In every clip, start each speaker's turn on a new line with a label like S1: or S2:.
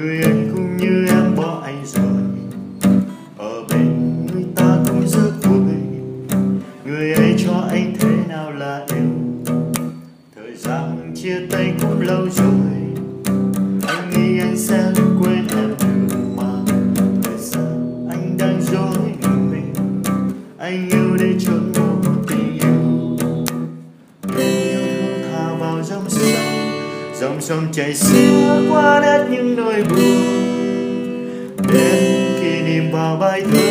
S1: người anh cũng như em bỏ anh rồi ở bên người ta cũng rất vui. Người ấy cho anh thế nào là yêu thời gian chia tay cũng lâu rồi. Anh nghĩ anh sẽ quên em được mà. Tại sao anh đang dối mình. Anh yêu dòng sông chảy xưa qua đất những nỗi buồn. Đến kỷ niệm vào bài thơ,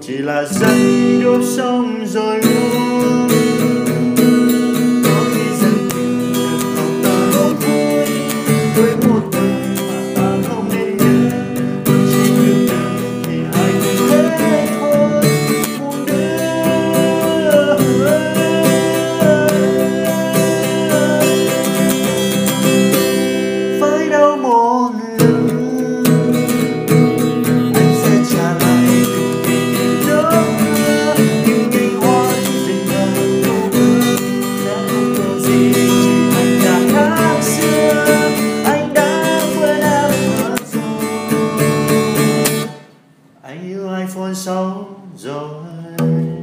S1: chỉ là giây đốt sông rồi ngủ anh yêu iPhone 6 rồi.